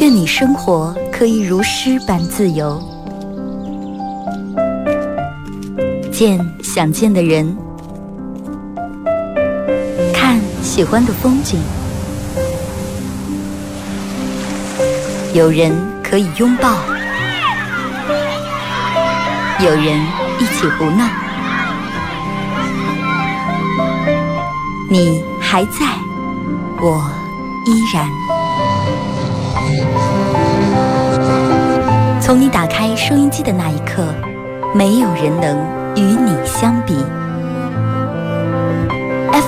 愿你生活可以如诗般自由，见想见的人，看喜欢的风景，有人可以拥抱，有人一起胡闹，你还在，我依然。从你打开收音机的那一刻，没有人能与你相比。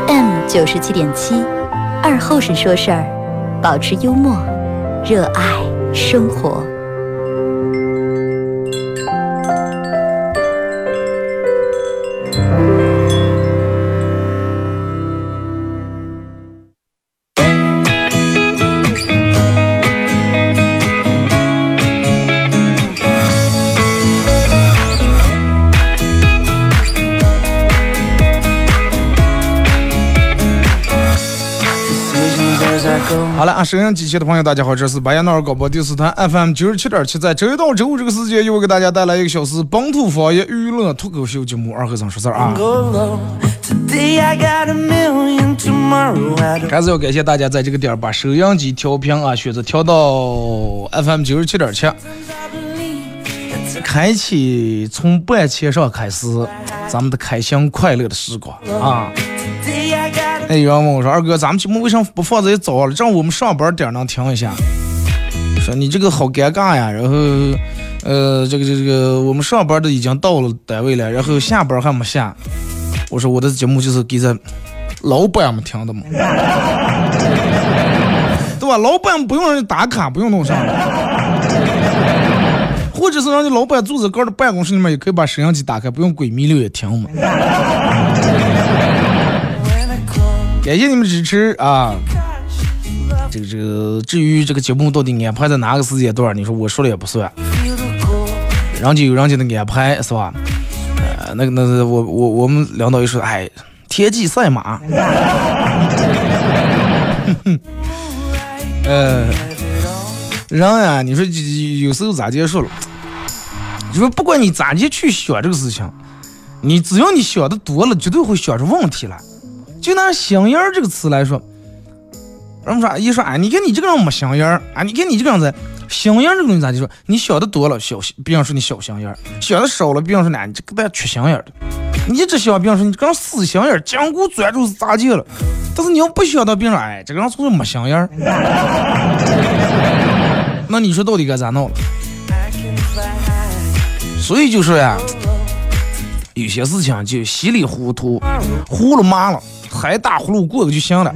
FM 九十七点七，二后生说事儿，保持幽默，热爱生活。收音机前的朋友，大家好，这是白彦淖尔广播电视台 FM 九十七点七，在周一到周五这个时间，又给大家带来一个小时本土方言娱乐脱口秀节目《二和尚说事儿》啊。还是要感谢大家在这个点儿把收音机调频啊，选择调到 FM 九十七点七，开启从半千上开始咱们的开心快乐的时光啊。哎，有人问我说：“二哥，咱们节目为什么不放在早了，让我们上班点能听一下？”说你这个好尴尬呀。然后，呃，这个这个，我们上班的已经到了单位了，然后下班还没下。我说我的节目就是给咱老板们听的嘛，对吧？老板不用让你打卡，不用弄啥，或者是让你老板坐在哥的办公室里面，也可以把摄像机打开，不用鬼迷六眼听嘛。感谢你们支持啊！这个这个，至于这个节目到底安排在哪个时间段，你说我说了也不算，人家有人家的安排是吧？呃，那个那个，我我我们领导一说，哎，天际赛马，呃，人呀，你说有时候咋结束了？你说不管你咋地去想这个事情，你只要你想的多了，绝对会想出问题来。就拿“心眼儿”这个词来说，人们说一说哎，你看你这个人没心眼儿啊！你看你这个样子，心眼儿这东西咋就说？你想的多了，小比方说你小心眼儿；想的少了，比方说呢，你这个带缺心眼儿的。你一直想，比方说你这个死心眼儿，紧箍钻住是咋劲了？但是你要不想到，比方说哎，这个人是不是没心眼儿？那你说到底该咋弄？所以就说呀，有些事情就稀里糊涂、糊了麻了。还打呼噜过的就行了。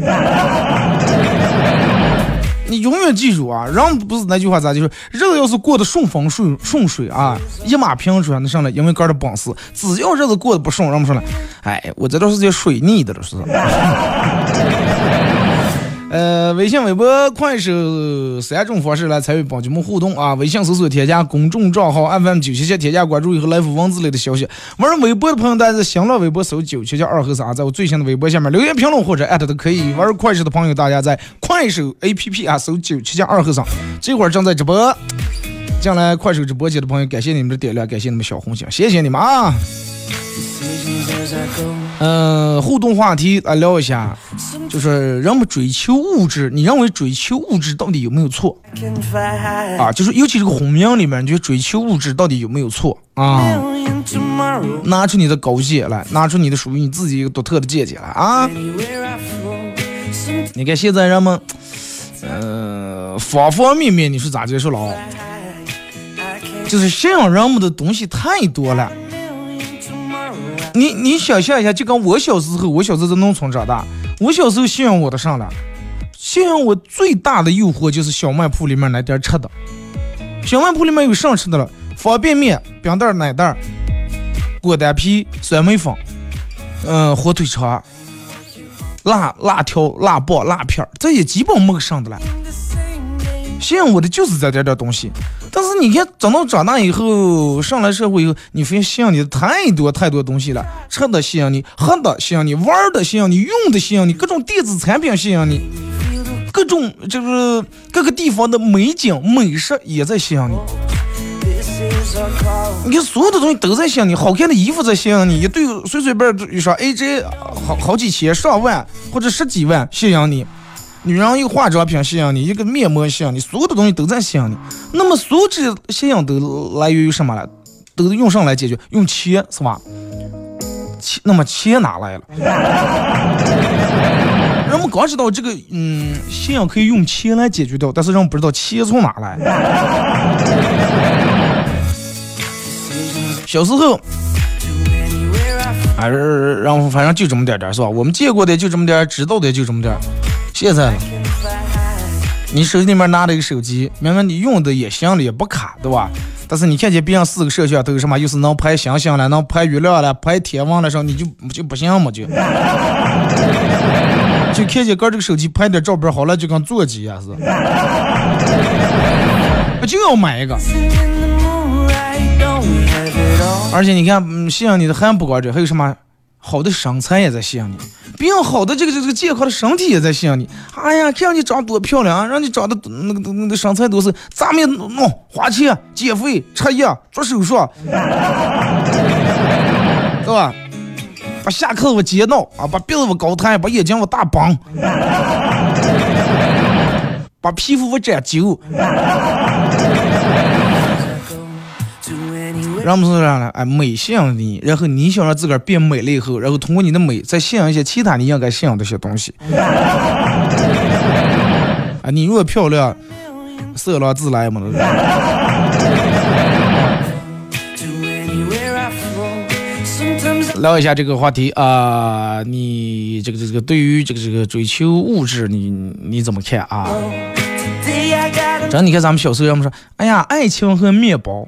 你永远记住啊，人不是那句话咋就说，人要是过得顺风顺顺水啊，一马平川那上来，因为哥的本事。只要日子过得不顺，人不说了，哎，我这段时间水逆的了，是。呃，微信、微博、快手三种方式来参与帮节目互动啊！微信搜索添加公众账号 FM 九七七，添加关注以后来复文字类的消息。玩微博的朋友，大家在新浪微博搜九七七二和三，在我最新的微博下面留言评论或者艾特都可以。玩快手的朋友，大家在快手 APP 啊搜九七七二和三，这会儿正在直播。进来快手直播间的朋友，感谢你们的点亮，感谢你们小红心，谢谢你们啊！嗯，互动话题来聊一下，就是人们追求物质，你认为追求物质到底有没有错？啊，就是尤其这个婚姻里面，你觉得追求物质到底有没有错啊？拿出你的高见来，拿出你的属于你自己一个独特的见解来啊！你看现在人们，呃，方方面面你是咋接受了？就是吸引人们的东西太多了。你你想象一下，就跟我小时候，我小时候在农村长大，我小时候吸引我的上了，吸引我最大的诱惑就是小卖铺里面那点吃的。小卖铺里面有啥吃的了？方便面、饼袋、奶袋、果丹皮、酸梅粉，嗯，火腿肠、辣辣条、辣棒、辣片，这也基本没个剩的了。吸引我的就是这点点东西。但是你看，等到长大以后，上来社会以后，你发现吸引你的太多太多东西了，吃的吸引你，喝的吸引你，玩的吸引你，用的吸引你，各种电子产品吸引你，各种就是各个地方的美景美食也在吸引你。你看，所有的东西都在吸引你，好看的衣服在吸引你，一对随随便一双 AJ 好好几千、上万或者十几万吸引你。女人一个化妆品吸引你，一个面膜吸引你，所有的东西都在吸引你。那么所有这些吸引都来源于什么了？都用上来解决？用钱是吧？钱，那么钱哪来了？人们刚知道这个，嗯，信仰可以用钱来解决掉，但是人们不知道钱从哪来。小时候，还是然后反正就这么点点是吧？我们见过的就这么点，知道的就这么点。现在了，你手里面拿着一个手机，明明你用的也行了，也不卡，对吧？但是你看见别人四个摄像头什么，又是能拍星星了，能拍月亮了，拍天文了，时候你就就不行嘛就。就看见哥这个手机拍点照片好了，就跟座机一样是。就要买一个。而且你看，嗯，吸引你的还不光这，还有什么好的身材也在吸引你，别人好的这个这个健康的身体也在吸引你。哎呀，看你长多漂亮，让你长得那个那个身材都是，咱们弄花钱减肥吃药做手术，对吧？把下课我接闹啊，把鼻子我高抬，把眼睛我大绑，把皮肤我粘揪。人们是啥呢？哎，美吸引你，然后你想让自个儿变美了以后，然后通过你的美再吸引一些其他你应该吸引的一些东西。啊，你如果漂亮，色狼自来嘛。聊一下这个话题啊，你这个这个对于这个这个追求物质，你你怎么看啊？真你看咱们小时候，要么说，哎呀，爱情和面包。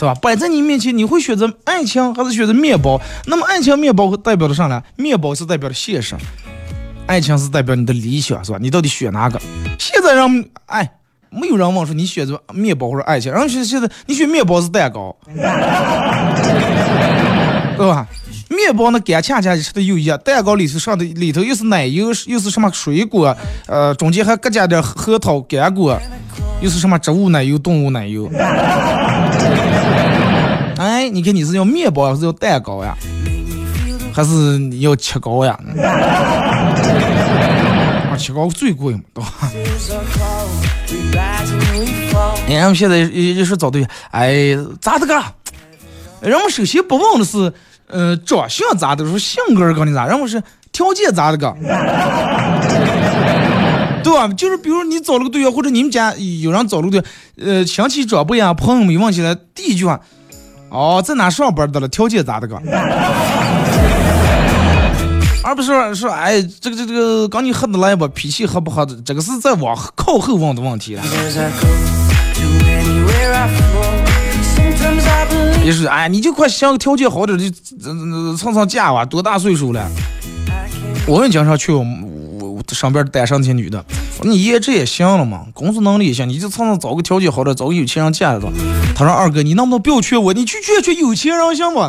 对吧？摆在你面前，你会选择爱情还是选择面包？那么爱情、面包代表的啥呢？面包是代表的现实，爱情是代表你的理想，是吧？你到底选哪个？现在让哎，没有人问说你选择面包或者爱情，然后现现在你选面包是蛋糕，对吧？面包那干恰恰吃的又一样，蛋糕里头上的里头又是奶油，又是什么水果，呃，中间还搁加点核桃干果，又是什么植物奶油、动物奶油。你看你是要面包还是要蛋糕呀？还是要切糕呀？啊，切糕最贵嘛，对吧？人们现在也也是找对象，哎，咋的个？人们首先不问的是，呃，长相咋的，说性格儿跟你咋？然后是条件咋的个？对吧？就是比如你找了个对象，或者你们家有人找了个对象，呃，亲戚长辈呀、朋友们问起来，第一句话。哦，在哪上班的了？条件咋的个？而不是说，哎，这个这个这个，刚你合得来不？脾气合不合的？这个是在往靠后问的问题了。也是，哎，你就快想个条件好点的，蹭蹭架吧。多大岁数了？我们经常去我上边单身些女的，你颜值也行了嘛，工作能力也行，你就蹭蹭找个条件好的，找个有钱人嫁了。他说二哥，你能不能不要劝我？你去劝劝有钱人行不？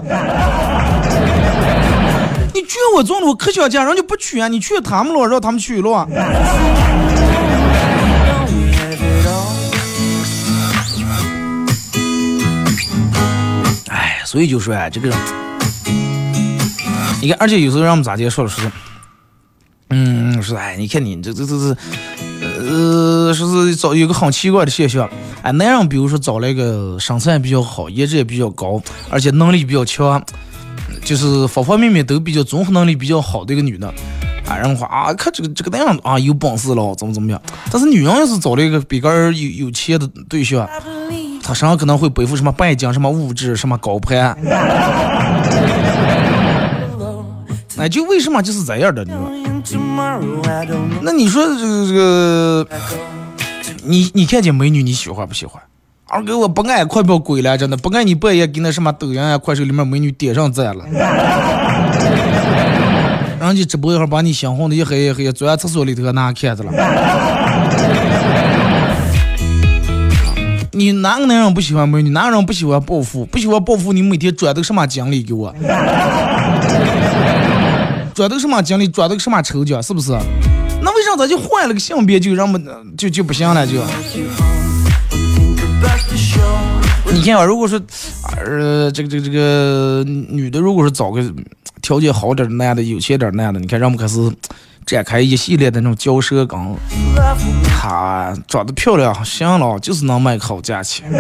你劝我中了，我可想嫁人就不娶啊！你劝他们了，让他们娶了。哎，所以就说啊，这个，你看，而且有时候让我们咋接说的是。嗯，是哎，你看你这这这这，呃，说是找有个很奇怪的现象，哎，男人比如说找了一个身材比较好，颜值也比较高，而且能力比较强，就是方方面面都比较综合能力比较好的一个女的，啊，然后话啊，看这个这个男人啊有本事了，怎么怎么样？但是女人要是找了一个比个有有钱的对象，她身上可能会背负什么拜金、什么物质、什么高攀。哎，就为什么就是这样的，你说？那你说这个这个，你你看见美女你喜欢不喜欢？二哥我不爱，快不要鬼了，真的不爱你半夜给那什么抖音啊、快手里面美女点上赞了，然后就直播一会儿把你心红的一黑一黑，钻厕所里头拿看着了。你哪个男人不喜欢美女？哪个人不喜欢暴富？不喜欢暴富，你每天转的什么奖励给我？转的什么奖励？转的什么抽奖？是不是？那为啥咱就换了个性别就让不就就不行了就？你看啊，如果说，呃，这个这个这个女的，如果是找个条件好点的男的、有钱点男的，你看让我们开始展开一系列的那种交涉岗。她长得漂亮，行了，就是能卖个好价钱。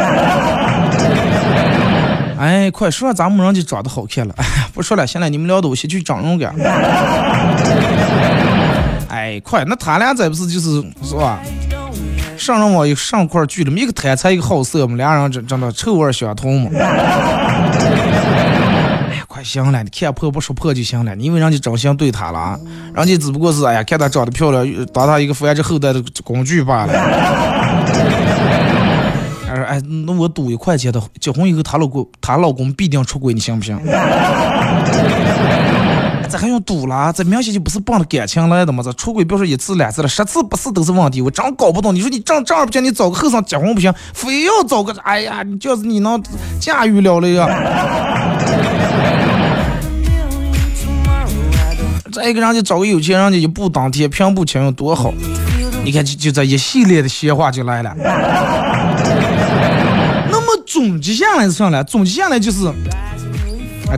哎，快说咱们人就长得好看了。哎呀，不说了，现在你们聊的我先去整容去。哎，快，那他俩再不是就是是吧？上人网一上块聚了，一个贪财一个好色嘛，俩人真真的臭味相同嘛。哎呀，快行了，你看破不说破就行了，你以为人家真心对他了？啊人家只不过是哎呀，看她长得漂亮，当她一个繁殖后代的工具罢了。：“哎，那我赌一块钱的，结婚以后她老公她老公必定出轨，你信不信？” 这还用赌了？这明显就不是奔着感情来的嘛！这出轨别说一次两次了，十次不是都是问题。我真搞不懂，你说你正正儿不行，你找个后生结婚不行，非要找个……哎呀，你就是你能驾驭了了呀！再一个人家找个有钱人家一步登天，平步青云多好！你看就就这一系列的闲话就来了。总结下来是啥呢？总结下来就是，啊，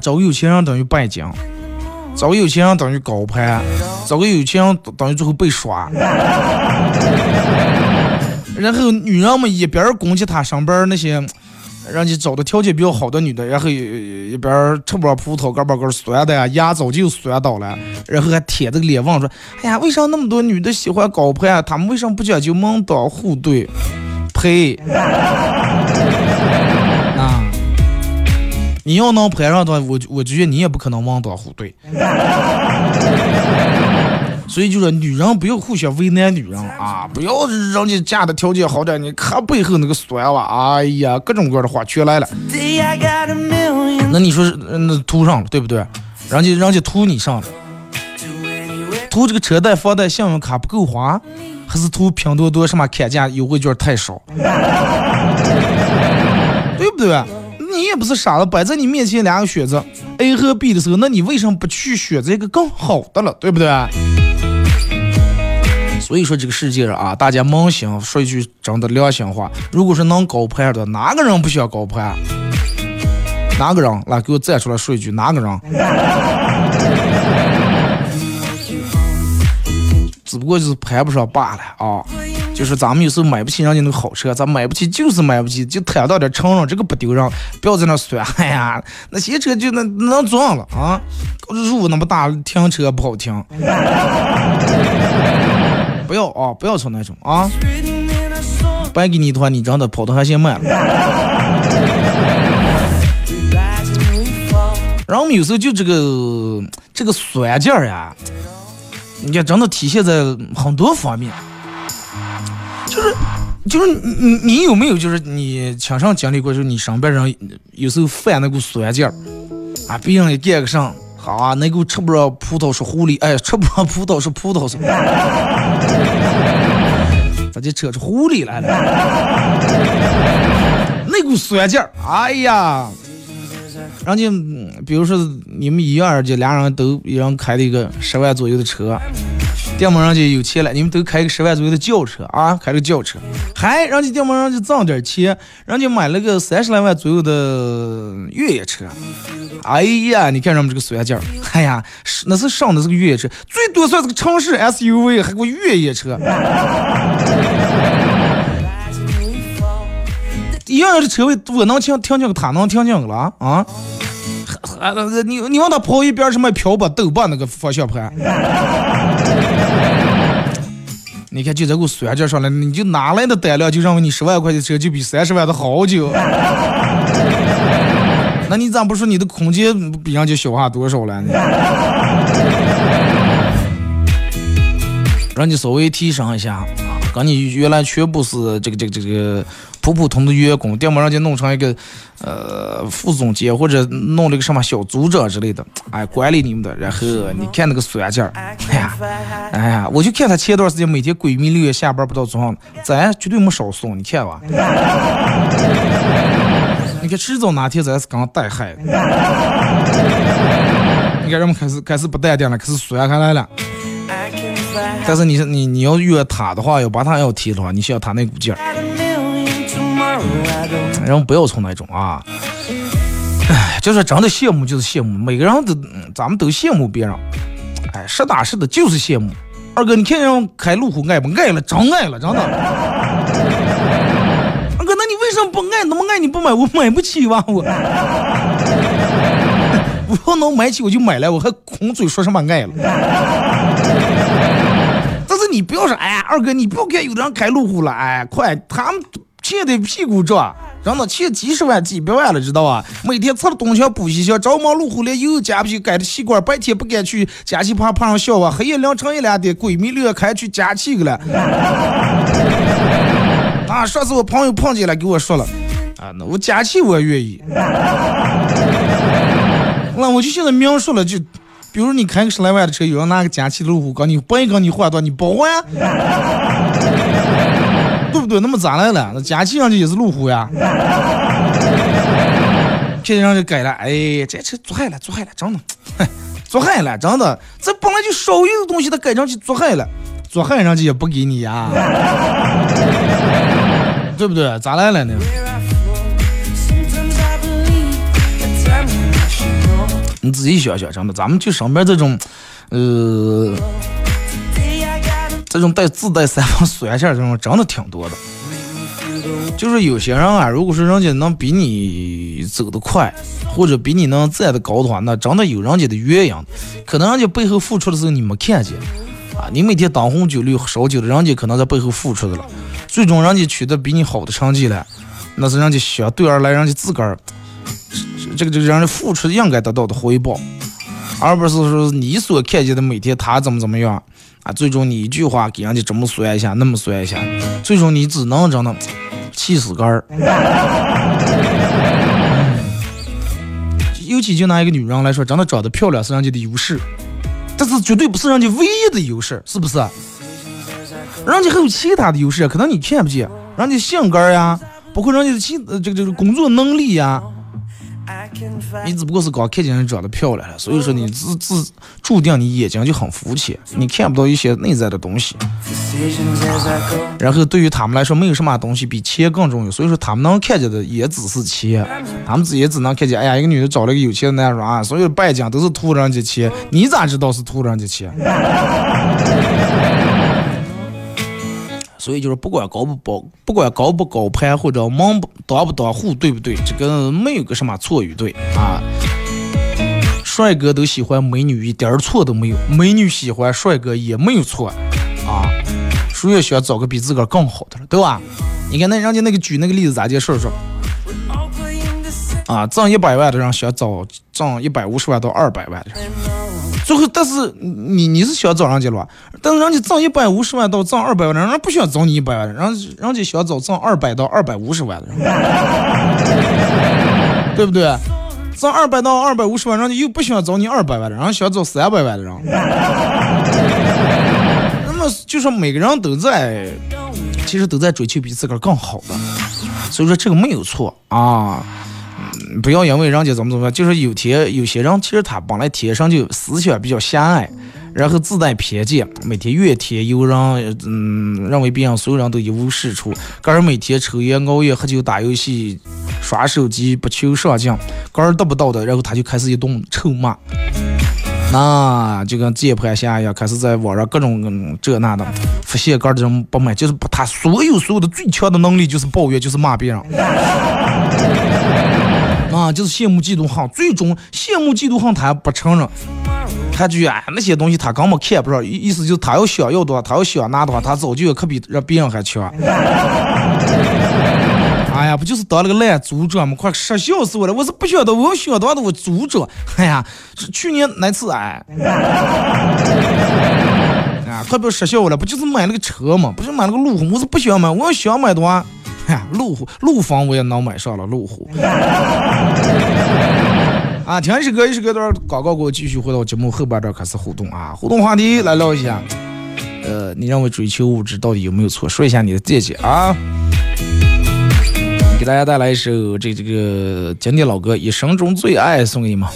找个有钱人等于败将。找个有钱人等于高攀，找个有钱人等于最后被耍。然后女人们一边攻击他身边那些人家找的条件比较好的女的，然后一边吃不上葡萄干巴干酸的呀，牙早就酸倒了，然后还舔着个脸问说：“哎呀，为啥那么多女的喜欢高攀？他们为什么不讲究门当户对？”呸！你要能攀上的，我我觉得你也不可能门当户对。所以就说女人不要互相为难女人啊，不要人家嫁的条件好点，你看背后那个酸哇，哎呀，各种各样的话全来了。那你说那图上了对不对？人家人家图你上了，图这个车贷、房贷、信用卡不够花，还是图拼多多什么砍价优惠券太少？对不对？你也不是傻子，摆在你面前两个选择 A 和 B 的时候，那你为什么不去选择一个更好的了，对不对？所以说这个世界上啊，大家扪心说一句真的良心话，如果是能高攀的，哪个人不想高攀？哪个人来给我站出来说一句？哪个人？只不过就是攀不上罢了啊。就是咱们有时候买不起人家那个好车，咱买不起就是买不起，就摊到点承认这个不丢人，不要在那说，哎呀，那些车就那能撞了啊，路那么大，停车不好停，不要啊，不要说那种啊，白给你一团，你真的跑的还嫌慢了。然后我们有时候就这个这个酸劲儿呀，你看真的体现在很多方面。就是就是你你有没有就是你亲身经历过，就是你身边人有时候犯那股酸劲儿啊，别人一干个上，好啊，那股吃不着葡萄是狐狸，哎，吃不着葡萄是葡萄是，咋就扯出狐狸来了？那股酸劲儿，哎呀，人家比如说你们一样，就俩人都一人开了一个十万左右的车。店门人家有钱了，你们都开个十万左右的轿车啊，开个轿车，还人家店门人家挣点钱，人家买了个三十来万左右的越野车。哎呀，你看人们这个酸劲儿，哎呀，那是上的是个越野车，最多算是个城市 SUV，还个越野车。一样的车位，我能听听进个，他能听进个了啊？啊，你你往他跑一边什么漂泊斗把那个方向盘。你看，就这股酸劲上来，你就哪来的胆量，就认为你十万块的车就比三十万的好久？那你咋不说你的空间比人家小下多少了呢？让你稍微提升一下，跟你原来全部是这个这个这个普普通的员工，要么人家弄成一个呃副总监或者弄了个什么小组长之类的，哎，管理你们的。然后你看那个酸劲儿，哎呀，哎呀，我就看他前段时间每天闺蜜六月下班不到早上，咱绝对没少送，你看吧。你看迟早哪天咱是刚带孩子，你看人们开始开始不淡定了，开始酸开来了。但是你你你要约他的话，要把他要提的话，你需要他那股劲儿。然后不要从那种啊，哎，就是真的羡慕就是羡慕，每个人都咱们都羡慕别人，哎，实打实的就是羡慕。二哥，你看人开路虎爱不爱了？真爱了，真的。二哥，那你为什么不爱？那么爱你不买？我买不起吧？我，我要能买起我就买了，我还空嘴说什么爱了？你不要说，哎，二哥，你不要看有的人开路虎了，哎，快，他们欠的屁股赚，真的欠几十万、几百万了，知道吧？每天吃了东墙补西墙，着忙路虎连油加不去，改的气管，白天不敢去加气怕碰上笑话，黑夜凌晨一两点，闺蜜六开去加气去了。啊，上次我朋友碰见了，给我说了，啊，那我加气我也愿意。那我就现在描述了就。比如你开个十来万的车，有人拿个加气的路虎跟你不一跟你换段，你不换，对不对？那么咋来了？那加气上去也是路虎呀。天上就改了，哎，这车做害了，做害了，真的，做害了，真的，这本来就少用的东西，它改上去做害了，做害人家也不给你呀，对不对？咋来了呢？你自己想想，真的，咱们就上边这种，呃，这种带自带三防酸性这种，真的挺多的。就是有些人啊，如果说人家能比你走得快，或者比你能站得高的话，那真的有人家的原因。可能人家背后付出的时候你没看见啊，你每天灯红酒绿烧酒的，人家可能在背后付出的了。最终人家取得比你好的成绩了，那是人家相对而来，人家自个儿。这个就是让人付出应该得到的回报，而不是说你所看见的每天他怎么怎么样啊，最终你一句话给人家这么酸一下，那么酸一下，最终你只能真的 气死个儿。尤其就拿一个女人来说，真的长得漂亮是人家的优势，但是绝对不是人家唯一的优势，是不是？人家还有其他的优势，可能你看不见，人家性格呀，包括人家的其这个这个工作能力呀。你只不过是刚看见人长得漂亮了，所以说你自自注定你眼睛就很肤浅，你看不到一些内在的东西。然后对于他们来说，没有什么东西比钱更重要，所以说他们能看见的也只是钱，他们也只能看见，哎呀，一个女的找了个有钱的男人啊，所有的拜金都是图人家钱，你咋知道是图人家钱？所以就是不管高不高，不管高不高攀或者门不当不当户，对不对？这个没有个什么错与对啊。帅哥都喜欢美女，一点错都没有；美女喜欢帅哥也没有错啊。谁也想找个比自个儿更好的了，对吧？你看那人家那个举那个例子咋介说说？啊，挣一百万的人想找挣一百五十万到二百万的人。最后，但是你你是想找人家了，但是人家挣一百五十万到挣二百万的人，不想找你一百万的，人人家想找挣二百到二百五十万的人，对不对？挣二百到二百五十万，人家又不想找你二百万的，人想找三百万的人。那么就说每个人都在，其实都在追求比自个儿更好的，所以说这个没有错啊。不要因为人家怎么怎么样，就是有天有些人其实他本来天生就思想比较狭隘，然后自带偏见，每天怨天尤人，嗯，认为别人所有人都一无是处，个人每天抽烟熬夜喝酒打游戏刷手机不求上进，个人得不到的，然后他就开始一顿臭骂，那就跟键盘侠一样，开始在网上各种这那的发现个人不满，就是他所有所有的最强的能力就是抱怨，就是骂别人。啊，就是羡慕嫉妒恨，最终羡慕嫉妒恨他不承认，他就啊那些东西他根本看不上，意思就是他要想要的话，他要想拿的话，他早就可比让别人还强。哎呀，不就是当了个烂组长吗？快失笑死我了！我是不晓得，我想当的我组长。哎呀，是去年那次哎。啊，特别失效了，不就是买了个车吗？不是买了个路虎，我是不想买，我要想买的话。路虎路房我也能买上了路虎。啊，听一首歌，一首歌段广告过后，继续回到节目后半段开始互动啊，互动话题来聊一下。呃，你认为追求物质到底有没有错？说一下你的见解啊。给大家带来一首这这个经典老歌《一生中最爱》，送给你们。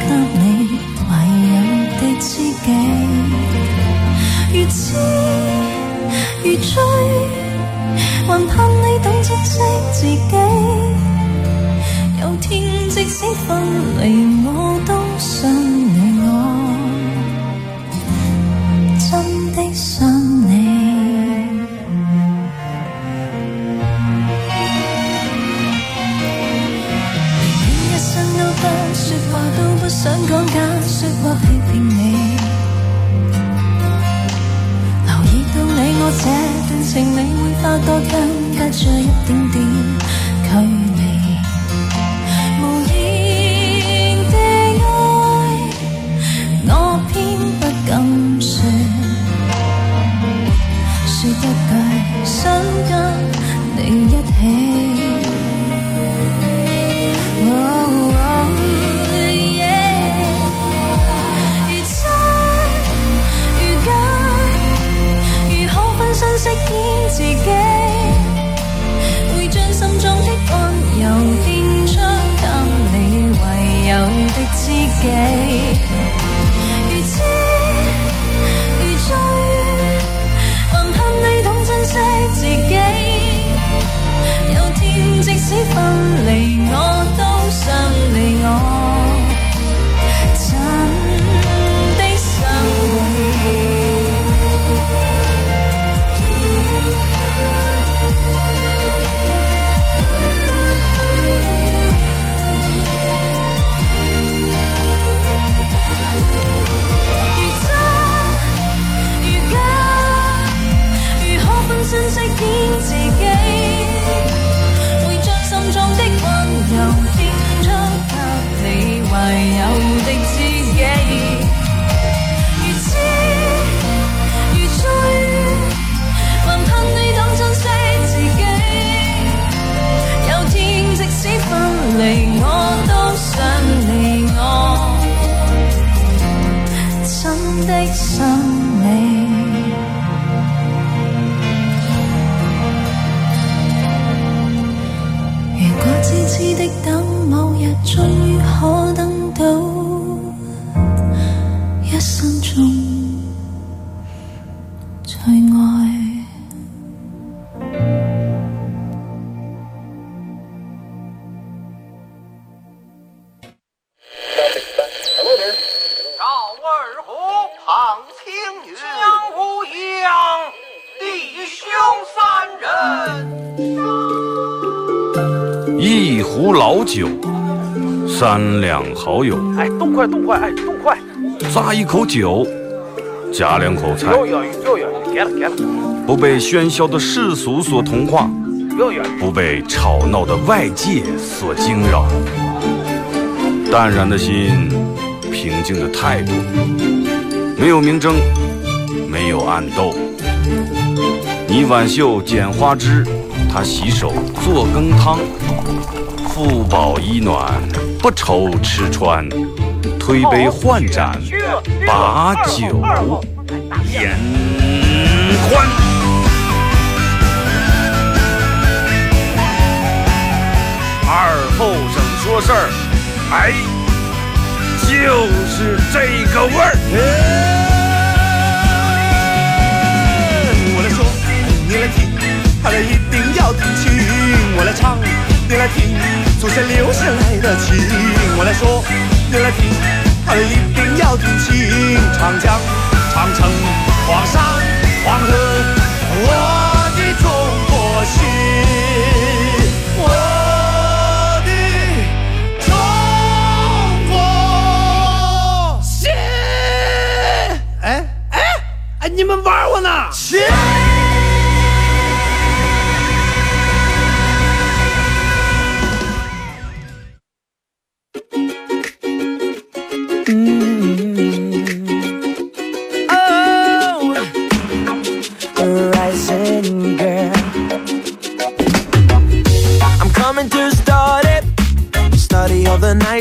给你唯有的知己如痴如醉还盼你懂珍惜自己。有天即使分离我都想想讲假说或欺骗你，留意到你我这段情，你会发觉更加着一点点。快动筷，哎，动筷！咂一口酒，夹两口菜。给了给了。不被喧嚣的世俗所同化，不被吵闹的外界所惊扰，淡然的心，平静的态度，没有明争，没有暗斗。你挽袖剪花枝，他洗手做羹汤，腹饱衣暖，不愁吃穿。推杯换盏，把酒言欢。二后生说事儿，哎，就是这个味儿。我来说，你来听，他的一定要听清。我来唱，你来听，祖先留下来的情。我来说，你来听，他一定要听清。长江、长城、黄山、黄河，我的中国心，我的中国心。哎哎哎，你们玩我呢？心。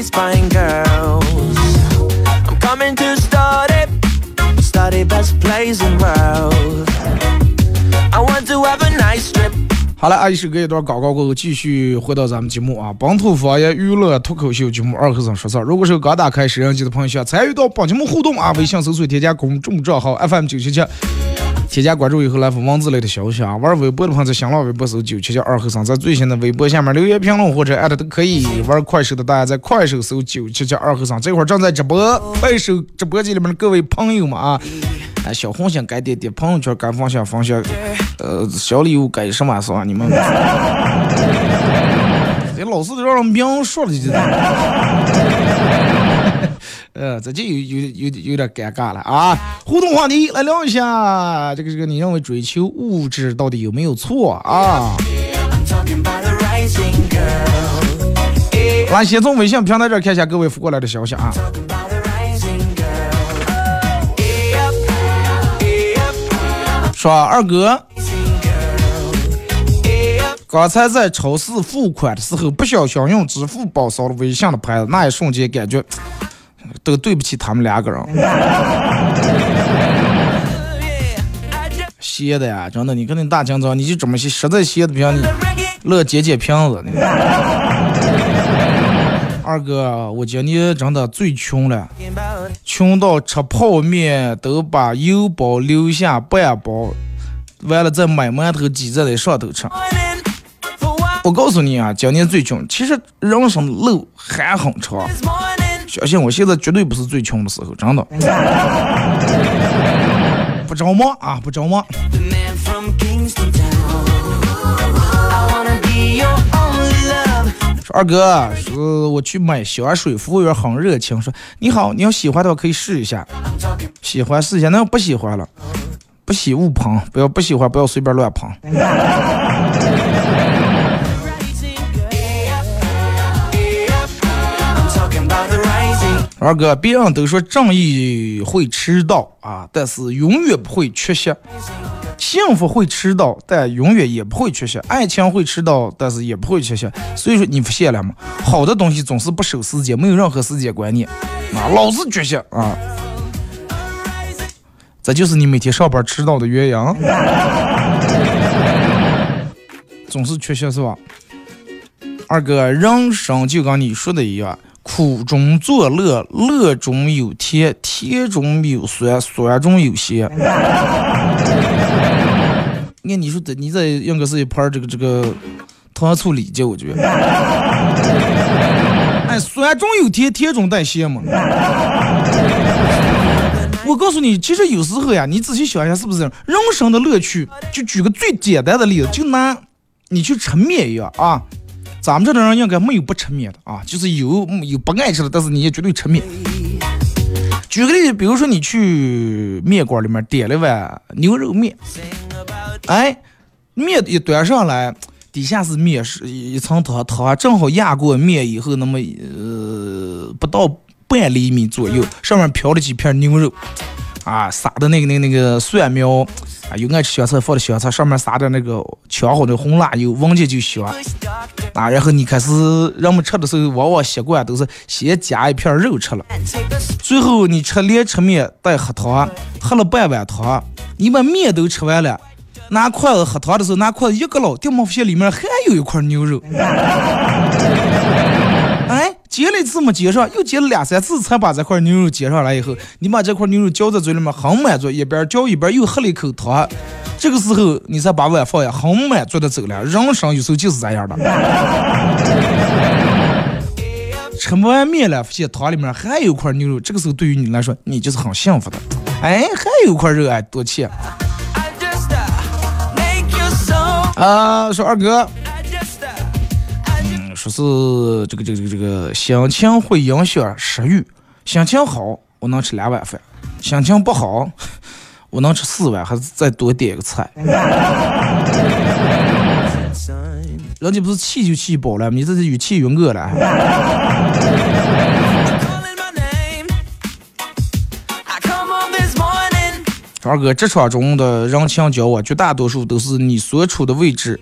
These fine girls. I'm coming to start it. Study best plays in world. I want to have a nice trip. 好了，阿姨是隔一段广告过后，继续回到咱们节目啊，本土方言娱乐脱口秀节目二和尚说事儿。如果是刚打开摄像机的朋友，想参与到本节目互动啊，微信搜索添加公众账号 FM 九七七，添加关注以后来发文字类的消息啊。玩微博的朋友在新浪微博搜九七七二和尚，在最新的微博下面留言评论或者艾特都可以。玩快手的大家在快手搜九七七二和尚，这会儿正在直播，快手直播间里面的各位朋友们啊。哎，小红心该点点，朋友圈该分享分享，呃，小礼物该什么什么，你们。这老是让人明说了就。呃，这就有有有有点尴尬了啊！互动话题来聊一下，这个这个，你认为追求物质到底有没有错啊？I'm talking about the rising girl. 来，先从微信平台这看一下各位发过来的消息啊。Talking about the rising girl. Yep, yep, 说二哥，刚才在超市付款的时候，不小心用支付宝扫了微信的牌子，那一瞬间感觉都对不起他们两个人。歇的呀，真的，你跟那大清早你就这么歇，实在歇的不行，你乐解解瓶子。二哥，我今年真的最穷了，穷到吃泡面都把油包留下半包，完了再买馒头挤在那上头吃。我告诉你啊，今年最穷，其实人生路还很长。相信我现在绝对不是最穷的时候，真的。不着忙啊，不着忙。说二哥，说我去买香水，服务员很热情，说你好，你要喜欢的话可以试一下，喜欢试一下，那要不喜欢了，不喜勿喷，不要不喜欢不要随便乱喷。二哥，别人都说正义会迟到啊，但是永远不会缺席；幸福会迟到，但永远也不会缺席；爱情会迟到，但是也不会缺席。所以说，你发现了吗？好的东西总是不守时间，没有任何时间观念啊，老是缺席啊。这就是你每天上班迟到的原因，总是缺席是吧？二哥，人生就跟你说的一样，苦中作乐，乐中有甜，甜中有酸，酸中有咸。你看，你说的，你这应该是一盘这个这个糖醋里脊，我觉得。哎，酸中有甜，甜中带咸嘛。我告诉你，其实有时候呀，你仔细想一下，是不是这样？人生的乐趣，就举个最简单的例子，就拿你去吃面一样啊。咱们这的人应该没有不吃面的啊，就是有有不爱吃的，但是你也绝对吃面。举个例子，比如说你去面馆里面点了碗牛肉面，哎，面一端上来，底下是面是一层汤，汤正好压过面以后那么呃不到半厘米左右，上面飘了几片牛肉，啊，撒的那个那个那个蒜苗。啊，有爱吃香菜放的香菜，上面撒点那个呛好的红辣油，闻见就香。啊，然后你开始人们吃的时候，往往习惯都是先夹一片肉吃了，最后你吃连吃面带喝汤，喝了半碗汤，你把面都吃完了，拿筷子喝汤的时候，拿筷子一搁捞，掉毛发现里面还有一块牛肉。哎，接了一次没接上，又接了两三次才把这块牛肉接上来。以后，你把这块牛肉嚼在嘴里面，很满足，一边嚼一边又喝了一口汤。这个时候，你才把碗放下，很满足的走了。人生有时候就是这样的，吃不完面了，发现汤里面还有块牛肉。这个时候，对于你来说，你就是很幸福的。哎，还有块肉哎，多切。啊，说二哥。说是这个这个这个这个心情会影响食欲，心情好我能吃两碗饭，心情不好 我能吃四碗，还是再多点一个菜。人家不是气就气饱了，你这是有气有饿了。二哥，职场中的人情交往，绝大多数都是你所处的位置，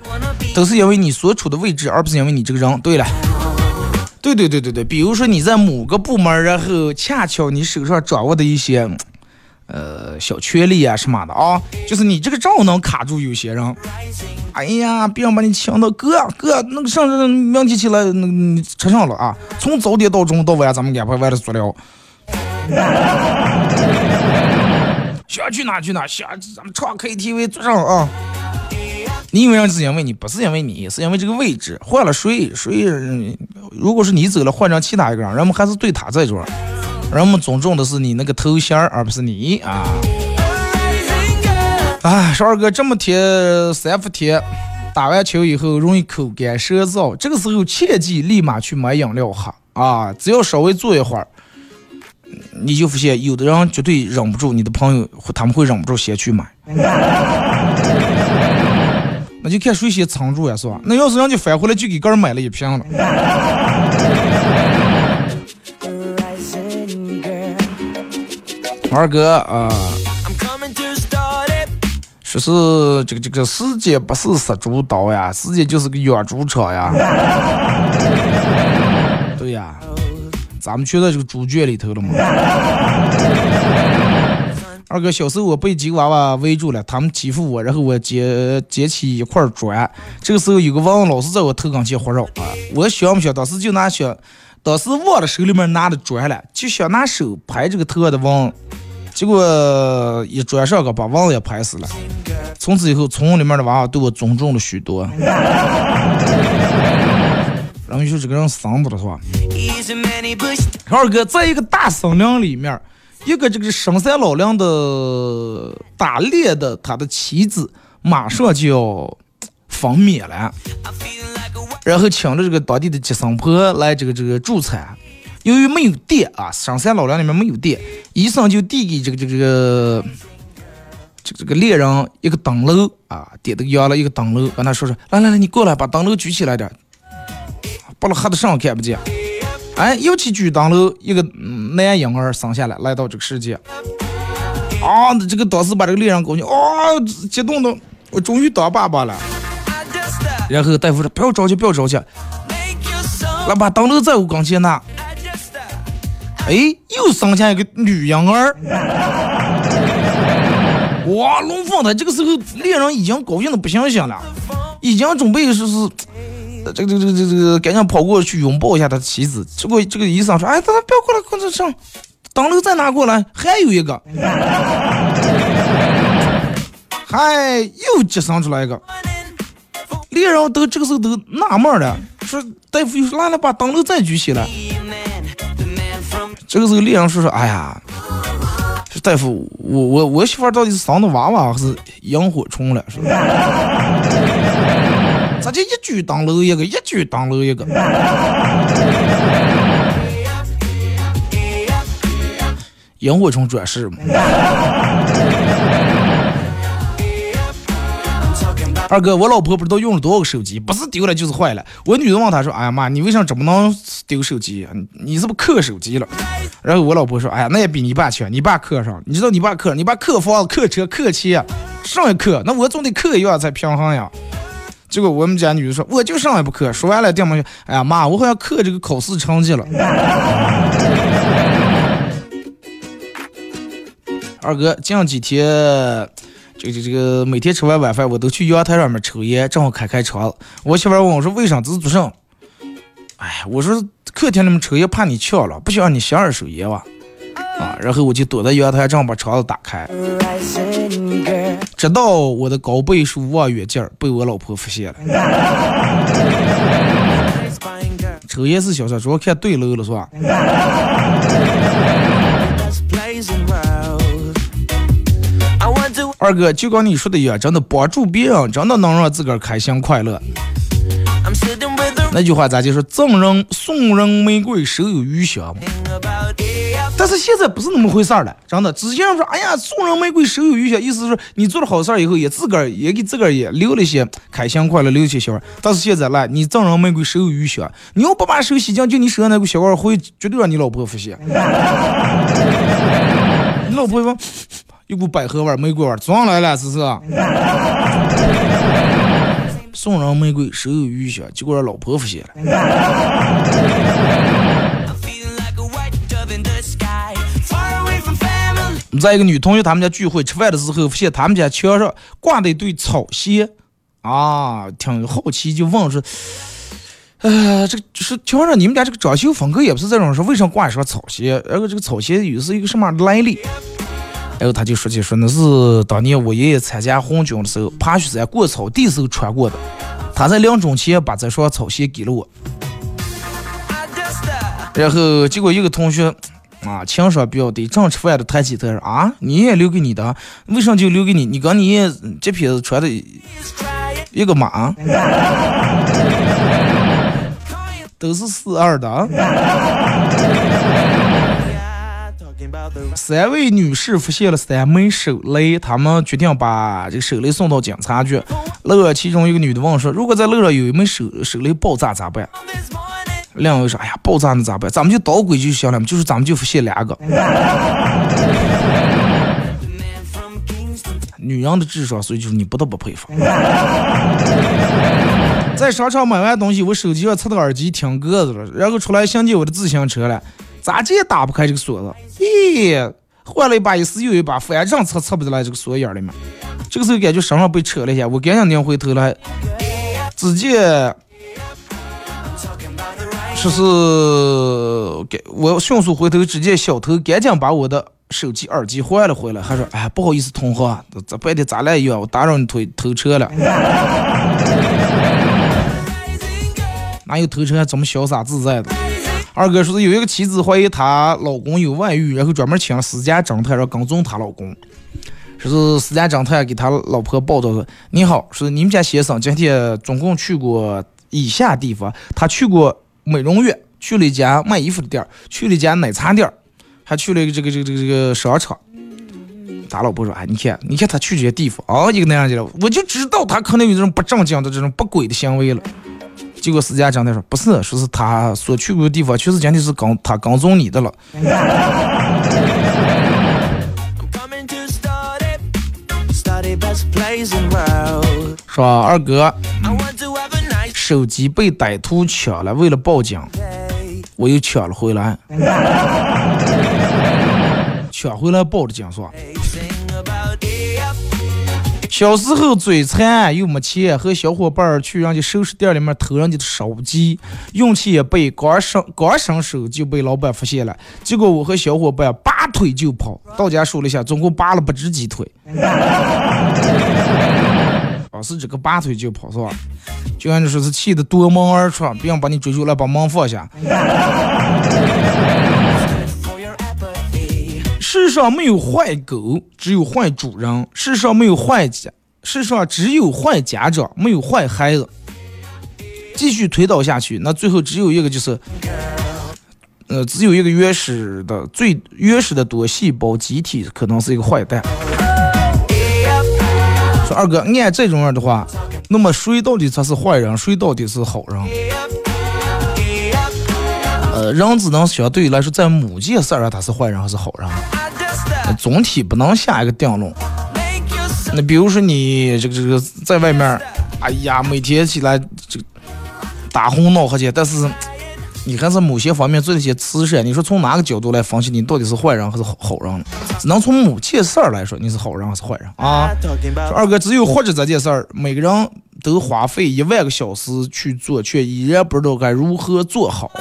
都是因为你所处的位置，而不是因为你这个人。对了，对对对对对，比如说你在某个部门，然后恰巧你手上掌握的一些，呃，小权利啊什么的啊，就是你这个账能卡住有些人。哎呀，别人把你请到哥哥，那个上次明天起来，那个吃上了啊，从早点到中午到晚，咱们安排完了足疗。想去哪去哪，想咱们唱 KTV 坐上啊！你以为人是因为你，不是因为你，是因为这个位置换了谁谁？如果是你走了，换成其他一个人，人们还是对他在这儿，人们尊重的是你那个头衔，而不是你啊！哎，少二哥这么天三伏天，打完球以后容易口干舌燥，这个时候切记立马去买饮料喝啊！只要稍微坐一会儿。你就发现，有的人绝对忍不住，你的朋友他们会忍不住先去买，那就看谁先藏住呀，是吧？那要是人家返回来就给个人买了一瓶了。二哥啊，说是这个这个世界不是杀猪刀呀，世界就是个养猪场呀。对呀。咱们全在这个猪圈里头了嘛？二哥，小时候我被几个娃娃围住了，他们欺负我，然后我捡捡起一块砖，这个时候有个文老是在我头跟前环绕啊，我想不想当时就拿想，当时忘了手里面拿的砖了，就想拿手拍这个头上的娃，结果一砖上个把娃也拍死了。从此以后，村里面的娃娃对我尊重了许多。然后就说这个人丧不了是吧？二哥在一个大森林里面，一个这个深山老林的打猎的，他的妻子马上就要分娩了，然后请了这个当地的接生婆来这个这个助产。由于没有电啊，深山老林里面没有电，医生就递给这个这个这个这这个猎人一个灯笼啊，点的压了一个灯笼，跟他说说，来来来，你过来把灯笼举起来点。把了黑的上看不见，哎，又去举灯笼，一个男婴儿生下来，来到这个世界。啊，这个当时把这个猎人高兴，啊，激动的，我终于当爸爸了。然后大夫说：“不要着急，不要着急，来把灯笼在我跟前拿。”哎，又生下一个女婴儿。哇，龙凤胎！这个时候猎人已经高兴的不行行了，已经准备说是。这个这个这个这个，赶紧跑过去拥抱一下他的妻子。结果这个医生说：“哎，他他不要过来，快点上，灯笼再拿过来，还有一个，还又接生出来一个。”猎人都这个时候都纳闷了，说：“大夫又说来来把灯笼再举起来。”这个时候猎人说说：“哎呀，大夫，我我我媳妇到底是生的娃娃还是萤火虫了？”是直接一举当楼一个，一举当楼一个。萤火虫转世嘛。二哥，我老婆不知道用了多少个手机，不是丢了就是坏了。我女的问他说：“哎呀妈，你为啥这么能丢手机啊？你是不是磕手机了？”然后我老婆说：“哎呀，那也比你爸强，你爸磕上，你知道你爸磕，你爸磕房子、磕车、磕钱，上一磕，那我总得磕一样才平衡呀。”结果我们家女的说：“我就上也不磕。”说完了，电话就：“哎呀妈，我好像克这个考试成绩了。”二哥，近几天，这个这个这个每天吃完晚饭，我都去阳台上面抽烟，正好开开窗。我媳妇问我说：“为啥子做甚？”哎，我说客厅里面抽烟怕你呛了，不想让你吸二手烟哇。啊，然后我就躲在阳台，上把窗子打开，直到我的高倍数望远镜被我老婆发现了。抽烟是小事，主要看对楼了是吧？二哥，就跟你说的一样，真的帮助别人，真的能让自个儿开心快乐。那句话咱就说？赠人送人玫瑰，手有余香嘛。但是现在不是那么回事儿了，真的。之前说，哎呀，送人玫瑰，手有余香，意思是你做了好事儿以后，也自个儿也给自个儿也留了一些开心快乐，留一些小味儿。但是现在来，你赠人玫瑰，手有余香，你要不把手洗净，就你手上那股小味儿，会绝对让你老婆发现。你老婆说，一股百合味儿、玫瑰味儿，撞来了，是不是？送人玫瑰，手有余香，结果让老婆发现了。在一个女同学他们家聚会吃饭的时候，发现他们家墙上挂的一对草鞋，啊，挺好奇，就问说：“呃，这个是墙上你们家这个装修风格也不是这种，说为啥挂一双草鞋？然后这个草鞋又是一个什么来历？”然后他就说起说那是当年我爷爷参加红军的时候，爬雪山过草地时候穿过的。他在临终前把这双草鞋给了我。然后结果一个同学啊，情商比较低，正吃饭的抬起头说：“啊，你也留给你的？为啥就留给你？你跟你这片子穿的一个码，都是四二的。”三位女士发现了三枚手雷，他们决定把这个手雷送到警察局。那其中一个女的问说：“如果在路上有一枚手手雷爆炸咋办？”另一位说：“哎呀，爆炸那咋办？咱们就捣鬼就行了嘛，就是咱们就发现两个。”女人的智商，所以就是你不得不佩服。在商场买完东西，我手机上插的耳机听歌子了，然后出来想借我的自行车了。咋这也打不开这个锁子？咦，换了一把，一次又一把，反正插插不进来这个锁眼里面。这个时候感觉身上被扯了一下，我赶紧拧回头来，只见说是给我迅速回头，只见小偷赶紧把我的手机耳机换了回来，还说：“哎，不好意思，同行，这半天咱俩一样，我打扰你偷偷车了。”哪有偷车这么潇洒自在的？二哥说是有一个妻子怀疑她老公有外遇，然后专门请了私家侦探，然后跟踪她老公。说是私家侦探给他老婆报道说：“你好，说你们家先生今天总共去过以下地方，他去过美容院，去了一家卖衣服的店儿，去了一家奶茶店儿，还去了一个这个这个这个这个商场。”他老婆说：“哎，你看，你看他去这些地方啊，一个那样子了，我就知道他可能有这种不正经的这种不轨的行为了。”结果私家侦探说不是，说是他所去过的地方确实今天是跟他跟踪你的了。说二哥，手机被歹徒抢了，为了报警，我又抢了回来，抢回来报的警是吧？小时候嘴馋又没钱，和小伙伴去人家首饰店里面偷人家的手机，运气也背，刚伸刚伸手就被老板发现了。结果我和小伙伴拔腿就跑，到家数了一下，总共拔了不止几腿。啊，是这个拔腿就跑是吧？就按你说是气得夺门而出，别人把你追出来把门放下。世上没有坏狗，只有坏主人；世上没有坏家，世上只有坏家长，没有坏孩子。继续推导下去，那最后只有一个就是呃，只有一个原始的最原始的多细胞集体可能是一个坏蛋。说二哥，按这种样的话，那么谁到底才是坏人，谁到底是好人？呃，人只能相对来说，在某件事儿上他是坏人还是好人，总体不能下一个定论。那比如说你这个这个在外面，哎呀，每天起来这打红闹黑去，但是你还是某些方面做了一些慈善。你说从哪个角度来分析，你到底是坏人还是好好人呢？只能从某件事儿来说，你是好人还是坏人啊？说二哥，只有活着这件事儿，每个人都花费一万个小时去做，却依然不知道该如何做好。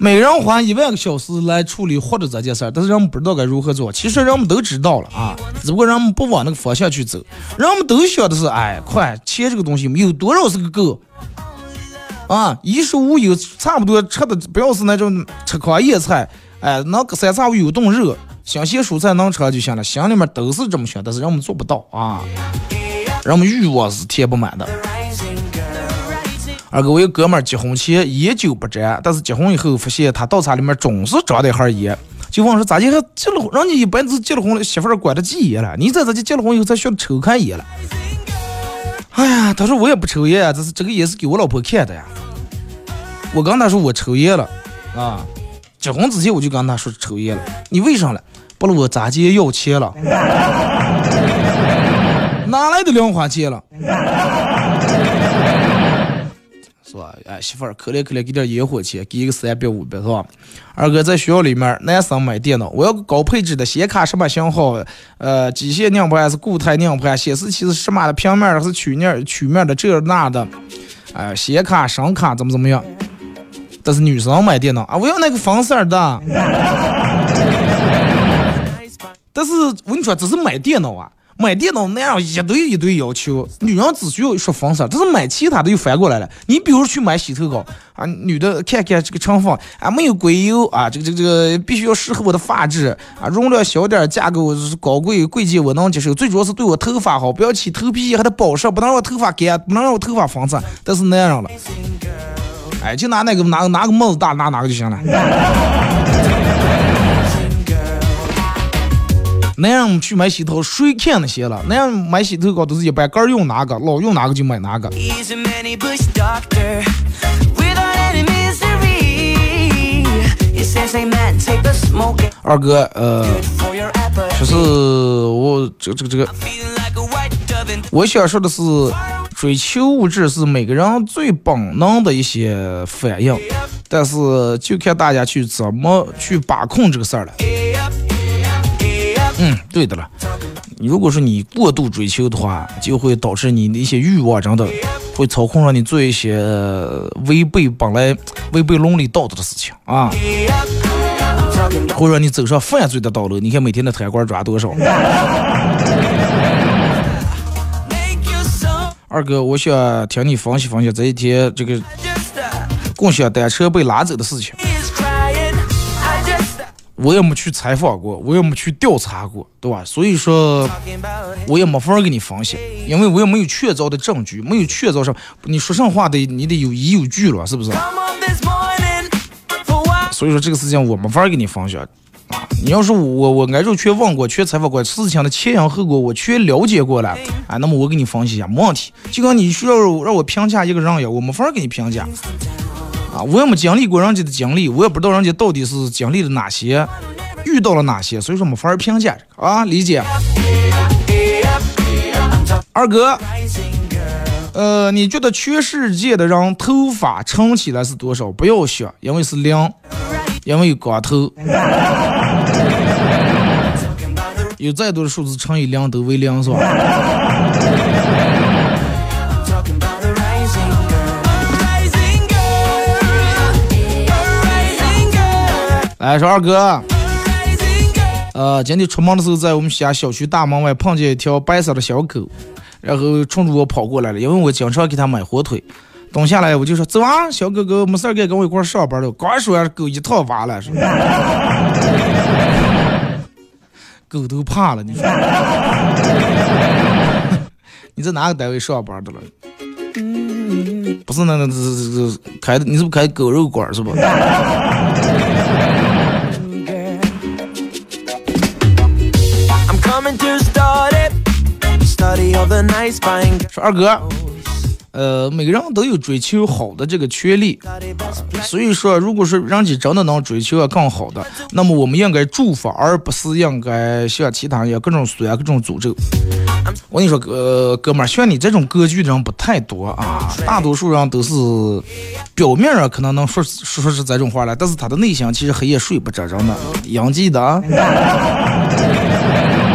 每人花一万个小时来处理活着这件事儿，但是人们不知道该如何做。其实人们都知道了啊，只不过人们不往那个方向去走。人们都想的是，哎，快，钱这个东西有多少是个够啊？衣食无忧，差不多吃的不要是那种吃糠咽菜，哎，能三餐有顿热，新鲜蔬菜能吃就行了。心里面都是这么想，但是人们做不到啊。人们欲望是填不满的。二哥，我有哥们儿结婚前烟酒不沾，但是结婚以后发现他倒茶里面总是装的一盒烟，就问说咋的还结了婚？人家一般都结了婚了，媳妇管得戒烟了，你这咋就结了婚以后才学抽开烟了？哎呀，他说我也不抽烟，这是这个也是给我老婆看的呀。我跟他说我抽烟了啊，结婚之前我就跟他说抽烟了，你为啥了？不是我咋接要钱了？哪来的零花钱了？是吧？哎，媳妇儿，可怜可怜，给点烟火钱，给一个三百五百，是吧？二哥在学校里面，男生买电脑，我要个高配置的显卡，什么型号？呃，机械硬盘还是固态硬盘？显示器是什么的？平面的还是曲面曲面的？这那的？哎，显卡、声卡怎么怎么样？但是女生买电脑啊，我要那个粉色的。但是我跟你说，这是买电脑啊。买电脑那样一堆一堆要求，女人只需要一束粉色，但是买其他的又反过来了。你比如去买洗头膏啊，女的看看这个成分啊，没有硅油啊，这个这个这个必须要适合我的发质啊，容量小点，价格高贵贵贱我能接受，最主要是对我头发好，不要起头皮，还得保湿，不能让我头发干，不能让我头发防色。但是那样了，哎，就拿那个拿拿个帽子大拿哪个就行了。男人去买洗头，水看那些了？男人买洗头膏都是一般，个用哪个，老用哪个就买哪个。二哥，呃，就是我这个这个这个，我想说的是，追求物质是每个人最本能的一些反应，但是就看大家去怎么去把控这个事儿了。嗯，对的了。如果说你过度追求的话，就会导致你的一些欲望真的会操控让你做一些违背本来违背伦理道德的事情啊，会让你走上犯罪的道路。你看每天的贪官抓多少？二哥，我想听你分析分析这一天这个共享单车被拉走的事情。我也没去采访过，我也没去调查过，对吧？所以说，我也没法给你分析，因为我也没有确凿的证据，没有确凿上，你说上话得你得有依有据了，是不是？所以说这个事情我没法给你分析啊。你要是我我挨着全问过，全采访过，事情的前因后果我全了解过了，啊，那么我给你分析一下，没问题。就跟你需要让我评价一个人一样，我没法给你评价。我也没经历过人家的经历，我也不知道人家到底是经历了哪些，遇到了哪些，所以说没法儿评价啊，理解。二哥，呃，你觉得全世界的人头发乘起来是多少？不要想，因为是零，因为有光头。有再多的数字乘以零都为零，是吧？来说二哥.呃，今天出门的时候，在我们家小区大门外碰见一条白色的小狗，然后冲着我跑过来了，因为我经常给它买火腿。蹲下来我就说：“走啊，小狗狗，没事儿干，跟我一块儿上班了。”刚说完，狗一套娃了，是吧？狗都怕了，你说？你在哪个单位上班的了？不是那个这这这开的，你是不是开狗肉馆是吧？说二哥，呃，每个人都有追求好的这个权利.所以说，如果说人家真的能追求啊更好的，那么我们应该祝福，而不是应该像其他人一样各种酸、各种诅咒。我跟你说，呃，哥们儿，像你这种格局的人不太多啊，大多数人都是表面上可能能说说说是这种话来，但是他的内心其实黑夜睡不着，真的，杨记的啊。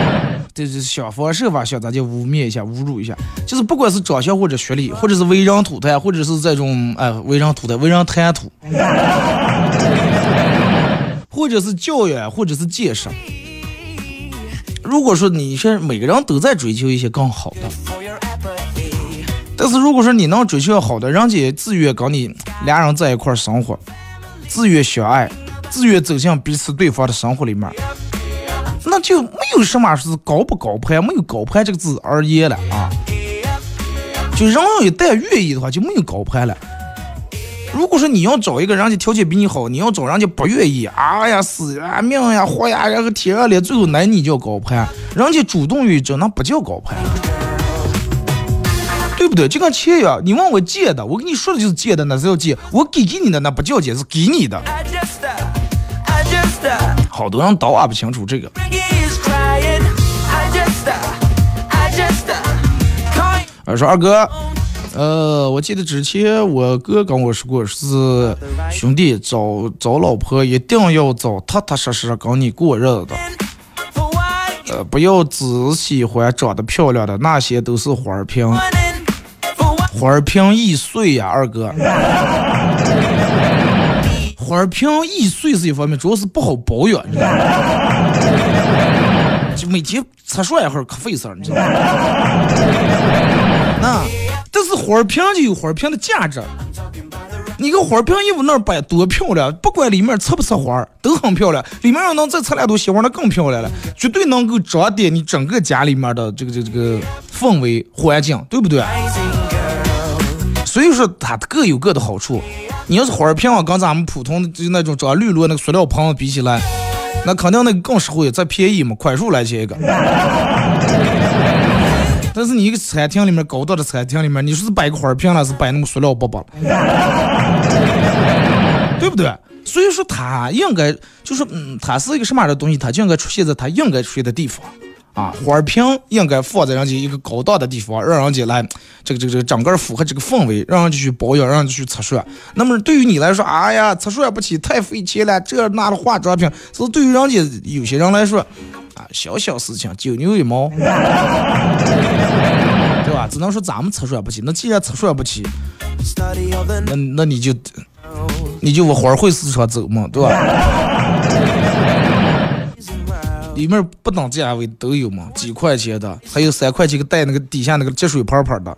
这是想方设法想咱就污蔑一下、侮辱一下，就是不管是长相或者学历，或者是为人吐痰，或者是这种哎为人吐痰、为人谈吐，或者是教育，或者是见识。如果说你现在每个人都在追求一些更好的，但是如果说你能追求好的，人家自愿跟你俩人在一块儿生活，自愿相爱，自愿走向彼此对方的生活里面，那就没有什么是高不高攀，没有高攀这个字而言了啊。就人要一旦愿意的话，就没有高攀了。如果说你要找一个人家条件比你好，你要找人家不愿意，哎呀死呀命呀活呀，然后天啊脸，最后男你叫高攀，人家主动愿意找，那不叫高攀。对不对？就跟钱一样，你问我借的，我跟你说的就是借的，那是要借；我给给你的，那不叫借，是给你的。好多人都挖不清楚这个。Uh, uh. 啊，说二哥，呃，我记得之前我哥跟我说过，是兄弟找找老婆一定要找踏踏实实跟你过日子的呃，不要只喜欢长得漂亮的，那些都是花瓶 花瓶易碎呀，二哥。花瓶易碎是一方面，主要是不好保养，你知道吗？就每天擦刷一会儿可费事儿，你知道吗？那，但是花瓶就有花瓶的价值。你个花瓶衣服那儿摆多漂亮，不管里面插不插花，都很漂亮。里面要能再插两朵鲜花，那更漂亮了，绝对能够装点你整个家里面的这个这个这个氛围环境，对不对？所以说它各有各的好处。你要是花瓶啊，跟咱们普通的就那种装绿萝那个塑料盆比起来，那肯定那个更实惠，再便宜嘛，快速来钱一个。但是你一个餐厅里面高档的餐厅里面，你说是摆个花瓶了，是摆那么塑料包包了，对不对？所以说它应该就是嗯，它是一个什么样的东西，它就应该出现在它应该出现的地方。啊，花瓶应该放在人家一个高档的地方，让人家来这个这个这个整个符合这个氛围，让人家去保养，让人家去擦刷。那么对于你来说，哎呀，擦刷不起，太费钱了，这那的化妆品，是对于人家有些人来说，啊，小小事情，九牛一毛，对吧？只能说咱们擦刷不起，那既然擦刷不起，那那你就你就往花卉市场走嘛，对吧？里面不等价位都有嘛，几块钱的，还有三块钱个带那个底下那个接水泡泡的。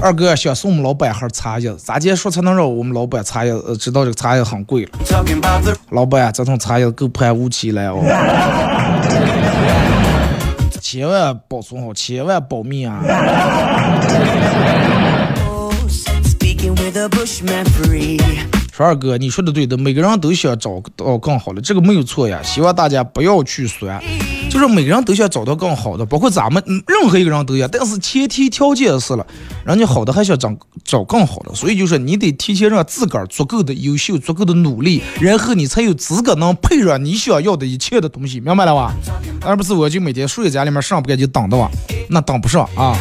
二哥想送我们老板盒茶叶，咋介说才能让我们老板茶叶知道这个茶叶很贵了？老板，这桶茶叶够盘无期了哦，千万保存好，千万保密啊！说二哥，你说的对的，每个人都想找到更好的，这个没有错呀。希望大家不要去酸，就是每个人都想找到更好的，包括咱们，嗯任何一个人都一样。但是前提条件是了，人家好的还想找找更好的，所以就是你得提前让自个儿足够的优秀，足够的努力，然后你才有资格能配上你想要的一切的东西，明白了吧？而不是我就每天睡在家里面上不干就等的吧，那等不上啊。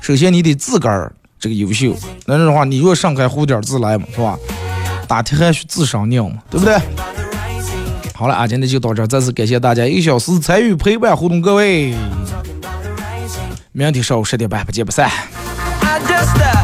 首先你得自个儿这个优秀，那样的话你若上开胡点儿自来嘛，是吧？打铁还需自身硬嘛，对不对？好了啊，今天就到这，再次感谢大家一小时参与陪伴互动，各位，明天上午十点半不见不散。I just, uh,